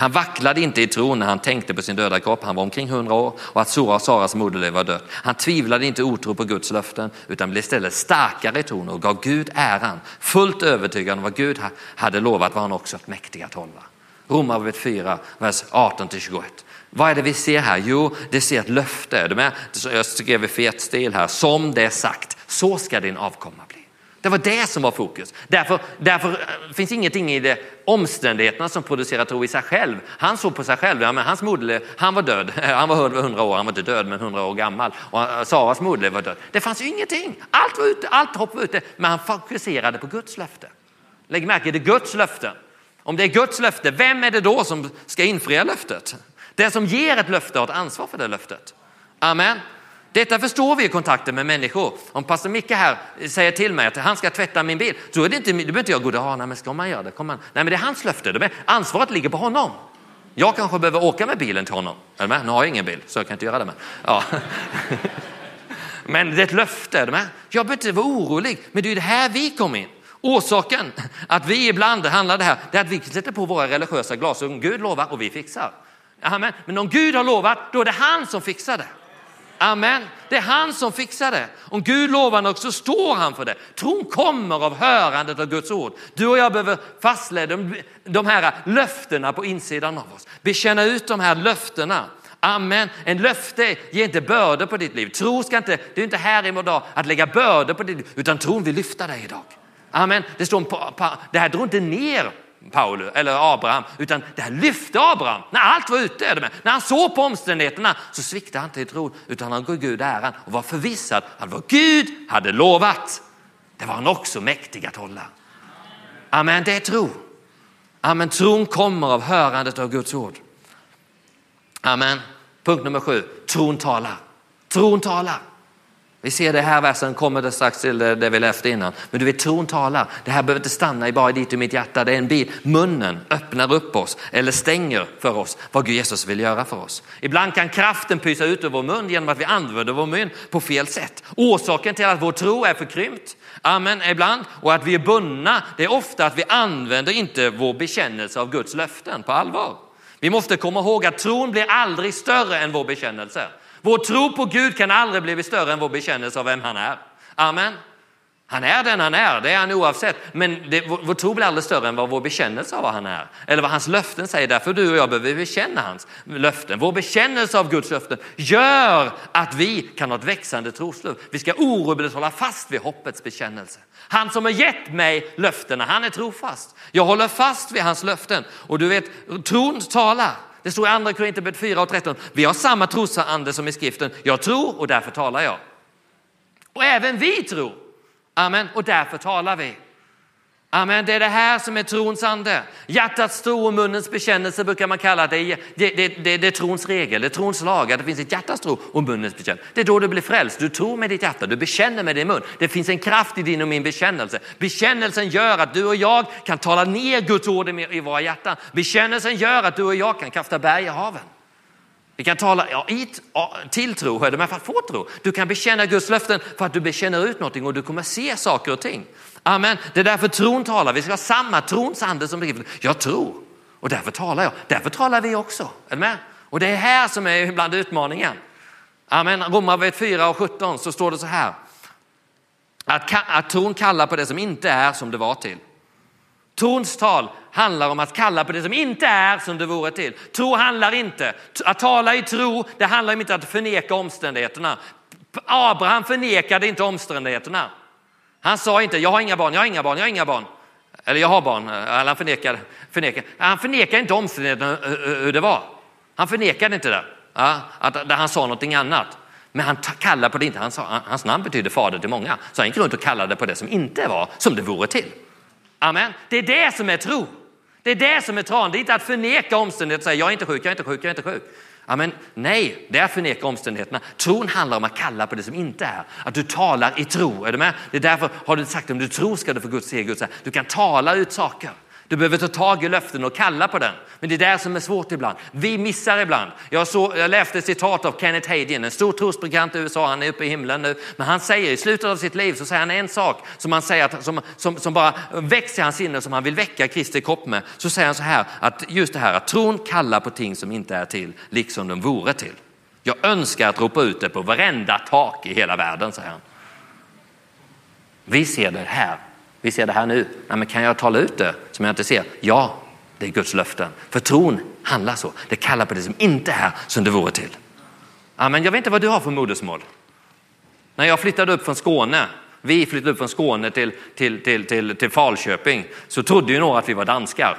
Han vacklade inte i tron när han tänkte på sin döda kropp. Han var omkring hundra år och att Sora och Saras moderliv var dött. Han tvivlade inte otro på Guds löften utan blev istället starkare i tron och gav Gud äran. Fullt övertygad om vad Gud hade lovat var han också mäktig att hålla. Romarbrevet 4, vers 18 till 21. Vad är det vi ser här? Jo, det ser ett löfte. Jag skrev i fet stil här, som det är sagt, så ska din avkomma bli. Det var det som var fokus. Därför, därför eh, finns ingenting i det omständigheterna som producerar tro i sig själv. Han såg på sig själv, ja, men hans moder, han var död, han var 100 år, han var inte död men 100 år gammal. Och eh, Saras moder var död. Det fanns ju ingenting, allt var ute, allt hopp var ute, men han fokuserade på Guds löfte. Lägg märke, det Guds löfte. Om det är Guds löfte, vem är det då som ska infria löftet? Den som ger ett löfte har ett ansvar för det löftet. Amen. Detta förstår vi i kontakten med människor. Om pastor Micke här säger till mig att han ska tvätta min bil, så är det inte, då behöver inte jag gå där, nej men ska man göra det? Man. Nej men det är hans löfte, ansvaret ligger på honom. Jag kanske behöver åka med bilen till honom. Är med? Nu har jag ingen bil så jag kan inte göra det. Med. Ja. Men det är ett löfte. Är med? Jag behöver inte vara orolig, men det är det här vi kom in. Orsaken att vi ibland handlar det här, det är att vi sätter på våra religiösa glasögon. Gud lovar och vi fixar. Amen. Men om Gud har lovat, då är det han som fixar det. Amen. Det är han som fixar det. Om Gud lovar något så står han för det. Tron kommer av hörandet av Guds ord. Du och jag behöver fastlägga de, de här löftena på insidan av oss. Bekänna ut de här löftena. Amen. En löfte ger inte bördor på ditt liv. Tro ska inte, det är inte här idag att lägga bördor på ditt liv, utan tron vill lyfta dig idag. Amen. Det, står, det här drar inte ner Paulus eller Abraham, utan det här lyfte Abraham när allt var ute. När han såg på omständigheterna så sviktade han inte i tron utan han gav Gud äran och var förvissad att vad Gud hade lovat, det var han också mäktig att hålla. Amen, det är tro. Amen, tron kommer av hörandet av Guds ord. Amen. Punkt nummer sju, tron talar. Tron talar. Vi ser det här versen, kommer det strax till det vi läste innan. Men du vet, tron talar. Det här behöver inte stanna i bara ditt och mitt hjärta. Det är en bit. Munnen öppnar upp oss eller stänger för oss vad Gud Jesus vill göra för oss. Ibland kan kraften pysa ut ur vår mun genom att vi använder vår mun på fel sätt. Orsaken till att vår tro är förkrympt, amen, ibland, och att vi är bundna, det är ofta att vi använder inte vår bekännelse av Guds löften på allvar. Vi måste komma ihåg att tron blir aldrig större än vår bekännelse. Vår tro på Gud kan aldrig bli större än vår bekännelse av vem han är. Amen. Han är den han är, det är han oavsett. Men det, vår, vår tro blir aldrig större än vad vår bekännelse av vad han är. Eller vad hans löften säger. Därför du och jag behöver bekänna hans löften. Vår bekännelse av Guds löften gör att vi kan ha ett växande trosliv. Vi ska orubbligt hålla fast vid hoppets bekännelse. Han som har gett mig löftena, han är trofast. Jag håller fast vid hans löften. Och du vet, tron talar. Det står i andra Korinthierbrevet 4 och 13. Vi har samma trosande som i skriften. Jag tror och därför talar jag. Och även vi tror. Amen. Och därför talar vi. Amen, det är det här som är trons ande. Hjärtats tro och munnens bekännelse brukar man kalla det. Det, det, det, det är trons regel, det är trons lag, att det finns ett hjärtats tro och munnens bekännelse. Det är då du blir frälst. Du tror med ditt hjärta, du bekänner med din mun. Det finns en kraft i din och min bekännelse. Bekännelsen gör att du och jag kan tala ner Guds ord i våra hjärtan. Bekännelsen gör att du och jag kan kasta berg i haven. Vi kan tala ja, i, till tro, hör du för att få tro. Du kan bekänna Guds löften för att du bekänner ut någonting och du kommer se saker och ting. Amen. Det är därför tron talar. Vi ska ha samma trons ande som driver. Jag tror och därför talar jag. Därför talar vi också. Är med? Och det är här som är ibland utmaningen. Amen. Romarbrevet 4 och 17 så står det så här. Att, att tron kallar på det som inte är som det var till. Trons tal handlar om att kalla på det som inte är som det vore till. Tro handlar inte, att tala i tro, det handlar inte om att förneka omständigheterna. Abraham förnekade inte omständigheterna. Han sa inte, jag har inga barn, jag har inga barn, jag har inga barn. Eller jag har barn, eller han förnekar, förnekar. Han förnekar inte omständigheterna eh, eh, eh, hur det var. Han förnekade inte det, ja, att, han sa någonting annat. Men han kallade på det inte, han sa, hans namn betyder fader till många. Så han gick runt och kallade på det som inte var som det vore till. Amen. Det är det som är tro. Det är det som är tran, Det är inte att förneka omständigheter och säga jag är inte sjuk, jag är inte sjuk, jag är inte sjuk. Amen. Nej, det är att förneka omständigheterna. Tron handlar om att kalla på det som inte är. Att du talar i tro. Är du med? Det är därför har du sagt om du tror ska du få Guds se Gud. Du kan tala ut saker. Du behöver ta tag i löften och kalla på den. Men det är det som är svårt ibland. Vi missar ibland. Jag, så, jag läste ett citat av Kenneth Hagin, en stor trosbekant i USA, han är uppe i himlen nu. Men han säger i slutet av sitt liv så säger han en sak som, han säger att, som, som, som bara växer i hans sinne som han vill väcka Kristi kropp med. Så säger han så här, att just det här att tron kallar på ting som inte är till, liksom de vore till. Jag önskar att ropa ut det på varenda tak i hela världen, säger han. Vi ser det här vi ser det här nu. Nej, men kan jag tala ut det som jag inte ser? Ja, det är Guds löften. För tron handlar så. Det kallar på det som inte är som det vore till. Amen. Jag vet inte vad du har för modersmål. När jag flyttade upp från Skåne, vi flyttade upp från Skåne till, till, till, till, till Falköping, så trodde ju några att vi var danskar.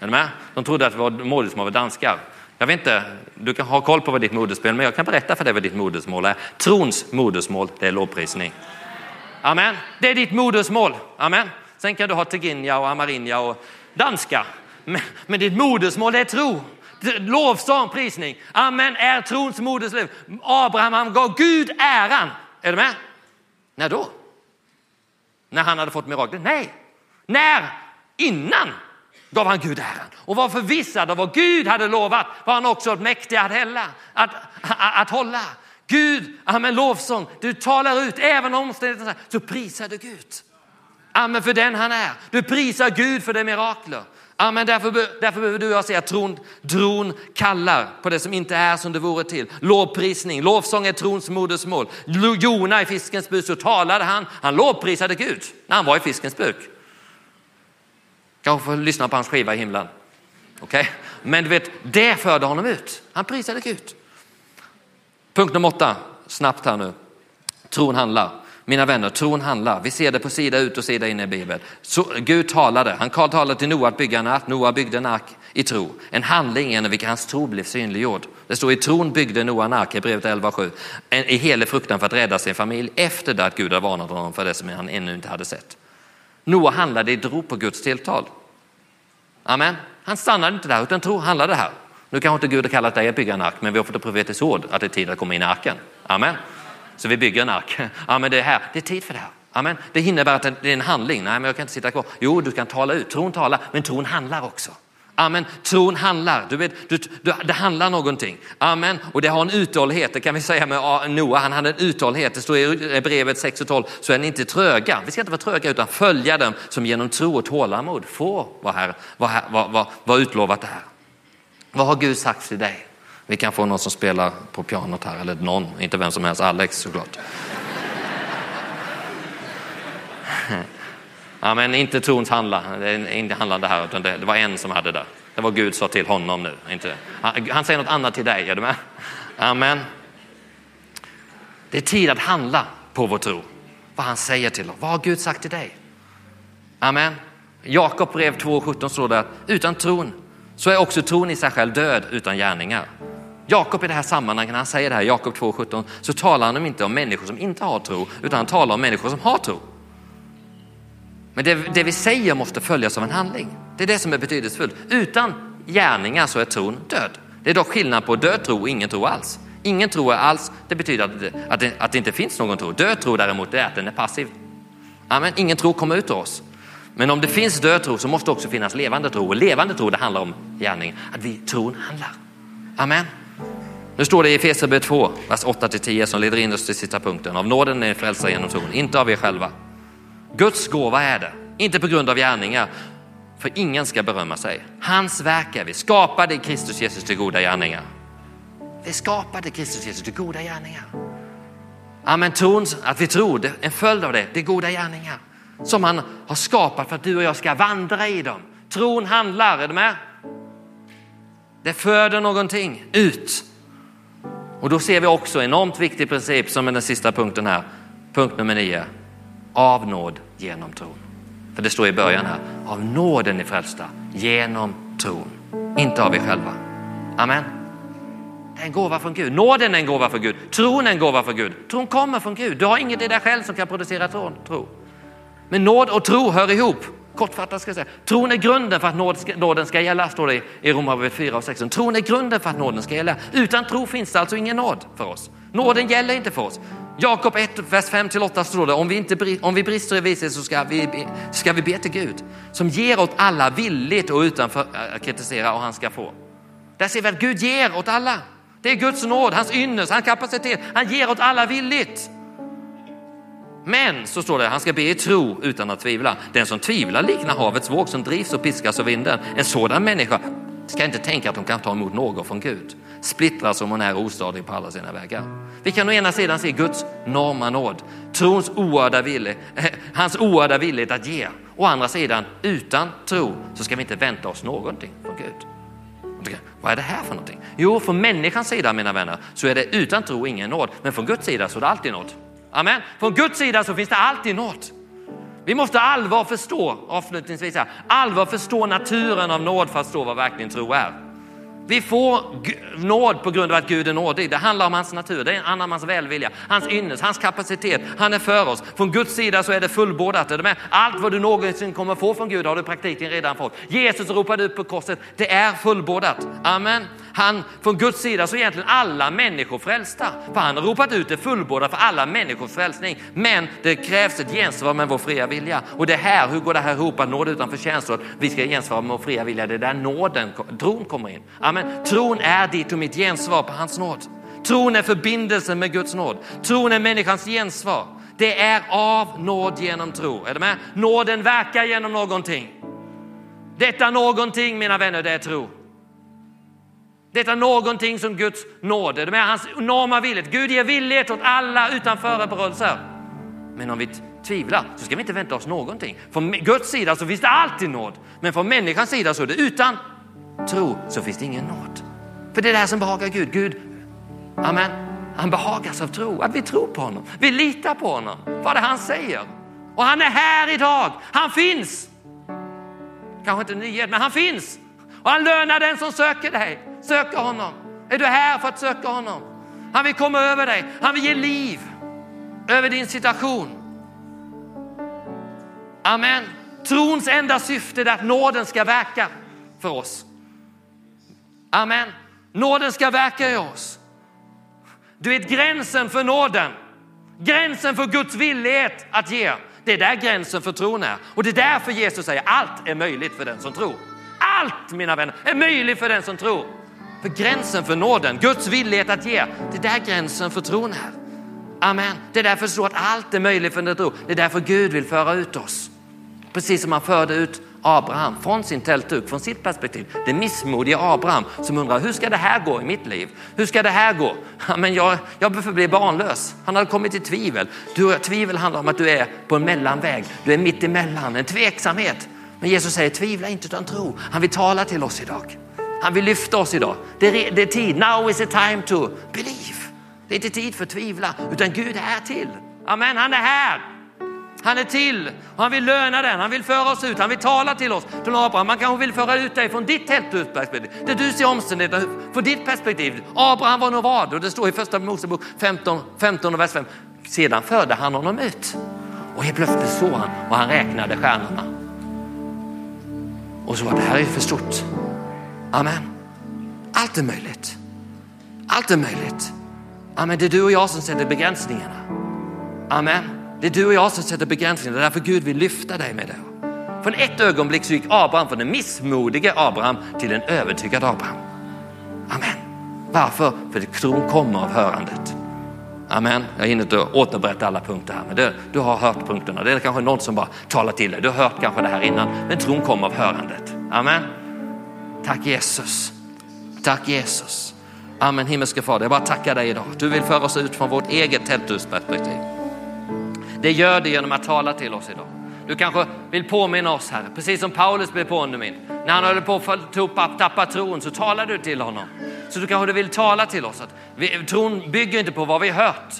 Är med? De trodde att vårt modersmål var danskar. Jag vet inte, du kan ha koll på vad ditt modersmål är, men jag kan berätta för dig vad ditt modersmål är. Trons modersmål, det är lovprisning. Amen. Det är ditt modersmål. Amen. Sen kan du ha tigrinja och amarinja och danska. Men, men ditt modersmål är tro. Lovsång, prisning. Amen är trons modersliv. Abraham han gav Gud äran. Är du med? När då? När han hade fått miraklet? Nej. När? Innan gav han Gud äran och var förvissad av vad Gud hade lovat var han också mäktig att, hälla, att, att, att hålla. Gud, amen, lovsång. Du talar ut, även om omständigheterna så prisar du Gud. Amen för den han är. Du prisar Gud för det mirakler. Amen, därför, därför behöver du och jag säga att tron, tron kallar på det som inte är som det vore till. Lovprisning, lovsång är trons modersmål. Jona i fiskens buk så talade han, han lovprisade Gud när han var i fiskens buk. Kanske får lyssna på hans skiva i himlen. Okay? Men du vet, det förde honom ut. Han prisade Gud. Punkt nummer åtta, snabbt här nu. Tron handlar. Mina vänner, tron handlar. Vi ser det på sida ut och sida in i Bibeln. Så, Gud talade. Han talade till Noa att bygga en ark. Noa byggde en ark i tro. En handling genom vilken hans tro blev synliggjord. Det står i tron byggde Noa en ark, i brevet 11.7. I helig fruktan för att rädda sin familj efter det att Gud hade varnat honom för det som han ännu inte hade sett. Noa handlade i tro på Guds tilltal. Amen. Han stannade inte där utan tro handlade här. Nu kanske inte Gud har kallat dig att bygga en ark, men vi har fått ett profetiskt ord att det är tid att komma in i arken. Amen. Så vi bygger en ark. Amen, det är här. Det är tid för det här. Amen. Det innebär att det är en handling. Nej, men jag kan inte sitta kvar. Jo, du kan tala ut. Tron talar, men tron handlar också. Amen. Tron handlar. Du vet, du, du, det handlar någonting. Amen. Och det har en uthållighet. Det kan vi säga med Noa. Han hade en uthållighet. Det står i brevet 6 och 12. Så är ni inte tröga. Vi ska inte vara tröga utan följa dem som genom tro och tålamod får vad, här, vad, här, vad, vad, vad utlovat det här. Vad har Gud sagt till dig? Vi kan få någon som spelar på pianot här, eller någon, inte vem som helst, Alex såklart. Ja, men inte trons handla, det är inte handlande här, utan det, det, var en som hade det. Det var Gud sa till honom nu. Inte, han, han säger något annat till dig, är du med? Amen. Det är tid att handla på vår tro. Vad han säger till oss. Vad har Gud sagt till dig? Amen. Jakob brev 2.17 står det att utan tron så är också tron i sig själv död utan gärningar. Jakob i det här sammanhanget, när han säger det här, Jakob 2.17, så talar han inte om människor som inte har tro, utan han talar om människor som har tro. Men det, det vi säger måste följas av en handling. Det är det som är betydelsefullt. Utan gärningar så är tron död. Det är dock skillnad på död tro och ingen tro alls. Ingen tro alls, det betyder att det, att, det, att det inte finns någon tro. Död tro däremot är att den är passiv. Amen. Ingen tro kommer ut ur oss. Men om det finns död tro så måste det också finnas levande tro. Och levande tro det handlar om gärning, att vi tron handlar. Amen. Nu står det i Efesierbrevet 2, vers 8-10 som leder in oss till sista punkten. Av nåden är ni frälsta genom tron, inte av er själva. Guds gåva är det, inte på grund av gärningar, för ingen ska berömma sig. Hans verk är vi, skapade i Kristus Jesus till goda gärningar. Vi skapade Kristus Jesus till goda gärningar. Amen, tron, att vi tror, det, en följd av det, det är goda gärningar som han har skapat för att du och jag ska vandra i dem. Tron handlar, är du med? Det föder någonting ut. Och då ser vi också en enormt viktig princip som är den sista punkten här. Punkt nummer nio. Av nåd genom tron. För det står i början här. Av nåden är frälsta genom tron. Inte av er själva. Amen. Det är en gåva från Gud. Nåden är en gåva från Gud. Tron är en gåva från Gud. Tron kommer från Gud. Du har inget i dig själv som kan producera tron, tro. Men nåd och tro hör ihop. Kortfattat ska jag säga. Tron är grunden för att nåden ska gälla, står det i Romarbrevet 4 och 16. Tron är grunden för att nåden ska gälla. Utan tro finns det alltså ingen nåd för oss. Nåden gäller inte för oss. Jakob 1, vers 5-8 står det, om vi, inte, om vi brister i vishet så ska vi, ska vi be till Gud som ger åt alla villigt och utan eh, att kritisera och han ska få. Där ser vi att Gud ger åt alla. Det är Guds nåd, hans ynnest, hans kapacitet. Han ger åt alla villigt. Men så står det, han ska be i tro utan att tvivla. Den som tvivlar liknar havets våg som drivs och piskas av vinden. En sådan människa ska inte tänka att hon kan ta emot något från Gud. Splittras som hon är ostadig på alla sina vägar. Vi kan å ena sidan se Guds enorma nåd, trons oörda vilja, hans oörda villighet att ge. Å andra sidan, utan tro så ska vi inte vänta oss någonting från Gud. Vad är det här för någonting? Jo, från människans sida mina vänner så är det utan tro ingen nåd, men från Guds sida så är det alltid nåd. Amen. Från Guds sida så finns det alltid nåd. Vi måste allvar förstå, avslutningsvis här, allvar förstå naturen av nåd för att förstå vad verkligen tro är. Vi får nåd på grund av att Gud är nådig. Det handlar om hans natur, det handlar om hans välvilja, hans ynnest, hans kapacitet. Han är för oss. Från Guds sida så är det fullbordat. Är med? Allt vad du någonsin kommer få från Gud har du i praktiken redan fått. Jesus ropade ut på korset, det är fullbordat. Amen. Han, från Guds sida så är egentligen alla människor frälsta. För han har ropat ut det fullbordat för alla människors frälsning. Men det krävs ett gensvar med vår fria vilja. Och det här, hur går det här ihop? Att nåd utan förtjänst vi ska gensvara med vår fria vilja. Det är där nåden, tron kommer in. Amen. Tron är ditt och mitt gensvar på hans nåd. Tron är förbindelsen med Guds nåd. Tron är människans gensvar. Det är av nåd genom tro. Är du med? Nåden verkar genom någonting. Detta någonting mina vänner, det är tro. Detta någonting som Guds nåd, det är hans enorma villighet. Gud ger villighet åt alla utan förebråelser. Men om vi tvivlar så ska vi inte vänta oss någonting. Från Guds sida så finns det alltid nåd. Men från människans sida så är det utan tro så finns det ingen nåd. För det är det här som behagar Gud. Gud, amen, han behagas av tro. Att vi tror på honom. Vi litar på honom. Vad det han säger. Och han är här idag. Han finns. Kanske inte nyhet, men han finns. Och han lönar den som söker dig Söker honom? Är du här för att söka honom? Han vill komma över dig. Han vill ge liv över din situation. Amen. Trons enda syfte är att nåden ska verka för oss. Amen. Nåden ska verka i oss. Du vet gränsen för nåden, gränsen för Guds villighet att ge. Det är där gränsen för tron är. Och det är därför Jesus säger allt är möjligt för den som tror. Allt mina vänner är möjligt för den som tror. För gränsen för nåden, Guds villighet att ge, det är där gränsen för tron är. Amen. Det är därför så att allt är möjligt för den som tror. Det är därför Gud vill föra ut oss. Precis som han förde ut Abraham från sin tältduk, från sitt perspektiv. Det missmodiga Abraham som undrar, hur ska det här gå i mitt liv? Hur ska det här gå? Men jag, jag behöver bli barnlös. Han hade kommit i tvivel. Du, tvivel handlar om att du är på en mellanväg. Du är mitt emellan, en tveksamhet. Men Jesus säger, tvivla inte utan tro. Han vill tala till oss idag. Han vill lyfta oss idag. Det är, det är tid. Now is the time to believe. Det är inte tid för att tvivla, utan Gud är till. Amen, han är här. Han är till och han vill löna den. Han vill föra oss ut. Han vill tala till oss. Till Abraham. Man kanske vill föra ut dig från ditt perspektiv. Det du ser omständigheterna från ditt perspektiv. Abraham var nog vad? Och det står i första Mosebok 15, 15 och vers 5. Sedan förde han honom ut Och helt plötsligt såg han och han räknade stjärnorna. Och så var det här är för stort. Amen. Allt är möjligt. Allt är möjligt. Amen. Det är du och jag som sätter begränsningarna. Amen. Det är du och jag som sätter begränsningar. Det är därför Gud vill lyfta dig med det. Från ett ögonblick så gick Abraham från den missmodige Abraham till en övertygad Abraham. Amen. Varför? För tron kommer av hörandet. Amen. Jag hinner inte återberätta alla punkter här, men det, du har hört punkterna. Det är kanske någon som bara talar till dig. Du har hört kanske det här innan, men tron kommer av hörandet. Amen. Tack Jesus. Tack Jesus. Amen himmelske Fader, jag bara tackar dig idag. Du vill föra oss ut från vårt eget tälthusperspektiv. Det gör det genom att tala till oss idag. Du kanske vill påminna oss här, precis som Paulus blev påmind. När han höll på att tappa tron så talade du till honom. Så du kanske vill tala till oss att vi, tron bygger inte på vad vi hört.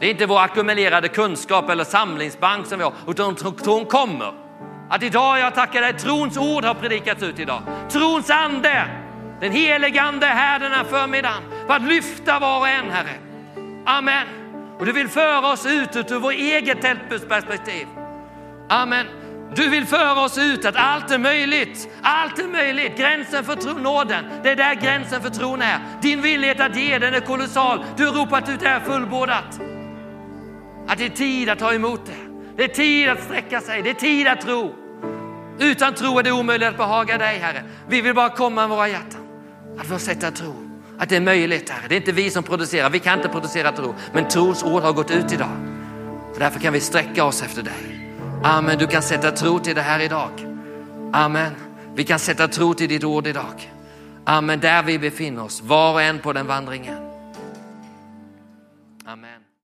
Det är inte vår ackumulerade kunskap eller samlingsbank som vi har, utan tron kommer. Att idag, jag tackar dig, trons ord har predikats ut idag. Trons ande, den helige ande är här den här förmiddagen för att lyfta var och en, Herre. Amen. Och du vill föra oss ut ur vår eget tältbussperspektiv. Amen. Du vill föra oss ut att allt är möjligt. Allt är möjligt. Gränsen för tro, nåden, det är där gränsen för tron är. Din villighet att ge, den är kolossal. Du har ropat ut det här fullbordat. Att det är tid att ta emot det. Det är tid att sträcka sig, det är tid att tro. Utan tro är det omöjligt att behaga dig Herre. Vi vill bara komma med våra hjärtan. Att få sätta tro. Att det är möjligt Herre. Det är inte vi som producerar, vi kan inte producera tro. Men trons ord har gått ut idag. Så därför kan vi sträcka oss efter dig. Amen, du kan sätta tro till det här idag. Amen. Vi kan sätta tro till ditt ord idag. Amen, där vi befinner oss, var och en på den vandringen. Amen.